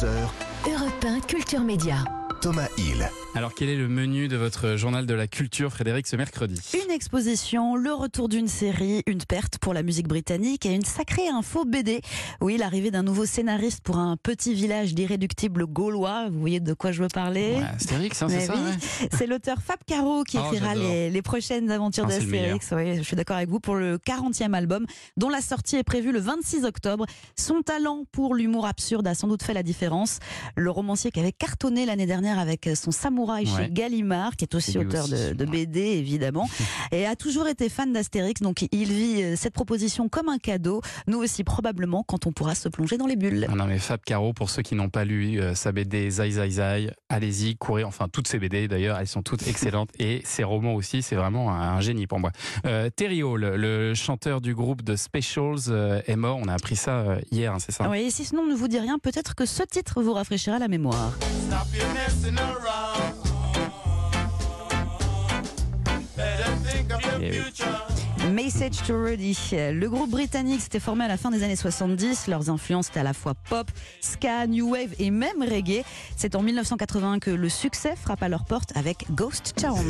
11h, Europe 1 Culture Média. Thomas Hill. Alors quel est le menu de votre journal de la culture, Frédéric, ce mercredi? Une exposition, le retour d'une série, une perte pour la musique britannique et une sacrée info BD. Oui, l'arrivée d'un nouveau scénariste pour un petit village d'irréductibles gaulois. Vous voyez de quoi je veux parler? Ouais, Astérix, hein, c'est ça oui, ouais. C'est l'auteur Fab Caro qui Oh, écrira les, les prochaines aventures le d'Astérix. Oui, je suis d'accord avec vous pour le 40e album dont la sortie est prévue le 26 octobre. Son talent pour l'humour absurde a sans doute fait la différence. Le romancier qui avait cartonné l'année dernière avec son Samouraï Ouais. chez Gallimard, qui est aussi auteur de, aussi, de. BD évidemment, et a toujours été fan d'Astérix. Donc il vit euh, cette proposition comme un cadeau. Nous aussi probablement quand on pourra se plonger dans les bulles. Ah non mais Fab Caro, pour ceux qui n'ont pas lu euh, sa BD Zai Zai Zai, allez-y, courez, enfin toutes ses BD d'ailleurs, elles sont toutes excellentes et ses romans aussi, c'est vraiment un, un génie pour moi. Euh, Terry Hall, le chanteur du groupe The Specials, euh, est mort, on a appris ça euh, hier, hein, c'est ça? Oui, et si ce nom ne vous dit rien, peut-être que ce titre vous rafraîchira la mémoire. Stop your Eh oui. Message to Rudy. Le groupe britannique s'était formé à la fin des années 70. Leurs influences étaient à la fois pop, ska, new wave et même reggae. C'est en 1981 que le succès frappe à leur porte avec Ghost Town.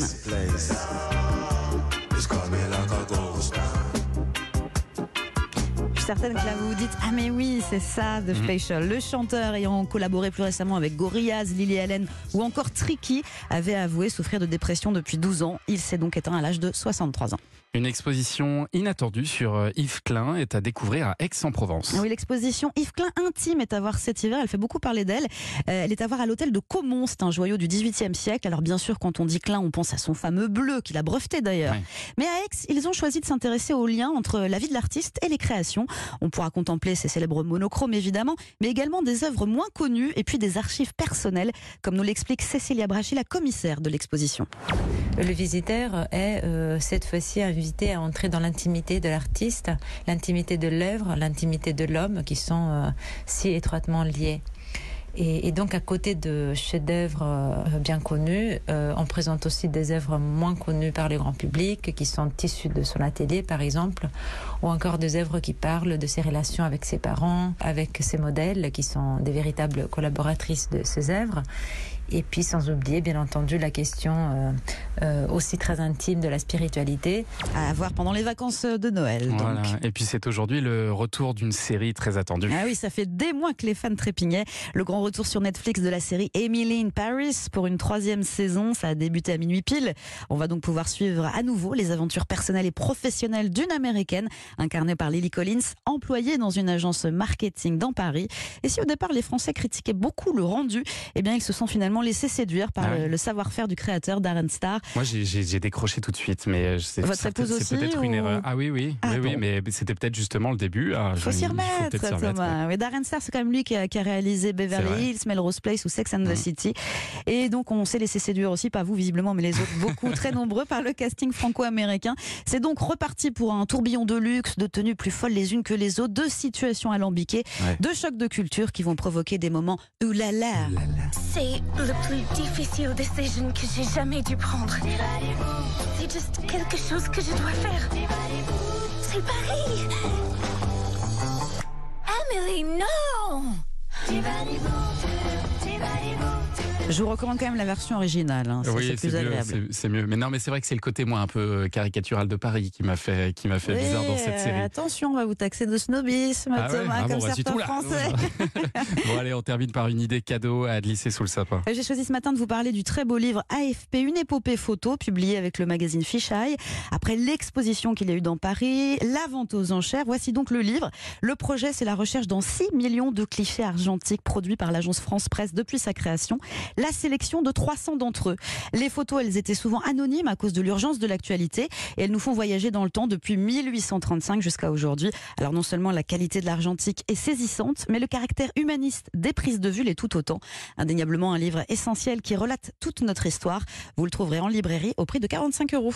Suis certaine que là vous vous dites Ah, mais oui, c'est ça, The Special. Le chanteur ayant collaboré plus récemment avec Gorillaz, Lily Allen ou encore Tricky avait avoué souffrir de dépression depuis 12 ans. Il s'est donc éteint à l'âge de 63 ans. Une exposition inattendue sur euh, Yves Klein est à découvrir à Aix-en-Provence. Oui, l'exposition Yves Klein intime est à voir cet hiver. Elle fait beaucoup parler d'elle. Euh, elle est à voir à l'hôtel de Caumont. C'est un joyau du XVIIIe siècle. Alors bien sûr, quand on dit Klein, on pense à son fameux bleu qu'il a breveté d'ailleurs. Mais à Aix, ils ont choisi de s'intéresser au lien entre la vie de l'artiste et les créations. On pourra contempler ses célèbres monochromes évidemment, mais également des œuvres moins connues et puis des archives personnelles, comme nous l'explique Cécilia Brachy, la commissaire de l'exposition. Le visiteur est euh, cette fois-ci invité à entrer dans l'intimité de l'artiste, l'intimité de l'œuvre, l'intimité de l'homme qui sont euh, si étroitement liés. Et, donc à côté de chefs-d'œuvre euh, bien connus, euh, on présente aussi des œuvres moins connues par le grand public, qui sont issues de son atelier par exemple, ou encore des œuvres qui parlent de ses relations avec ses parents, avec ses modèles, qui sont des véritables collaboratrices de ses œuvres. Et puis sans oublier bien entendu la question euh, aussi très intime de la spiritualité. À voir pendant les vacances de Noël. donc. Voilà. Et puis c'est aujourd'hui le retour d'une série très attendue. Ah oui, ça fait des mois que les fans trépignaient. Le grand retour sur Netflix de la série Emily in Paris pour une troisième saison. Ça a débuté à minuit pile. On va donc pouvoir suivre à nouveau les aventures personnelles et professionnelles d'une américaine incarnée par Lily Collins, employée dans une agence marketing dans Paris. Et si au départ les Français critiquaient beaucoup le rendu, eh bien ils se sont finalement laissés séduire par Ah ouais. le, le savoir-faire du créateur Darren Star. Moi j'ai- j'ai décroché tout de suite, mais euh, c'est peut-être- une ou- erreur. Ah oui, oui, Ah oui, mais c'était peut-être justement le début. Ah, Il faut s'y faut remettre, ouais. Mais Darren Star, c'est quand même lui qui a, qui a réalisé Beverly. Hills, Melrose Place ou Sex and the Mhm. City. Et donc, on s'est laissé séduire aussi, pas vous visiblement, mais les autres, beaucoup, très nombreux, par le casting franco-américain. C'est donc reparti pour un tourbillon de luxe, de tenues plus folles les unes que les autres, de situations alambiquées, Ouais. de chocs de culture qui vont provoquer des moments oulala. C'est le plus difficile décision que j'ai jamais dû prendre. C'est juste quelque chose que je dois faire. C'est Paris. Emily, non Je vous recommande quand même la version originale. hein. C'est plus mieux, agréable. c'est- mieux. Mais non, mais c'est vrai que c'est le côté moi un peu euh, caricatural de Paris qui m'a fait qui m'a fait bizarre dans cette Ouais, série. Attention, on va vous taxer de snobisme, Ah ouais Thomas, Ah bon, comme bah, certains Français. bon allez, on termine par une idée cadeau à glisser sous le sapin. J'ai choisi ce matin de vous parler du très beau livre AFP, une épopée photo, publié avec le magazine Fisheye. Après l'exposition qu'il y a eu dans Paris, la vente aux enchères, voici donc le livre. Le projet, c'est la recherche dans 6 millions de clichés argentiques produits par l'agence France Presse depuis sa création. La sélection de 300 d'entre eux. Les photos, elles étaient souvent anonymes à cause de l'urgence de l'actualité et elles nous font voyager dans le temps depuis 1835 jusqu'à aujourd'hui. Alors non seulement la qualité de l'argentique est saisissante, mais le caractère humaniste des prises de vue l'est tout autant. Indéniablement un livre essentiel qui relate toute notre histoire. Vous le trouverez en librairie au prix de 45 euros.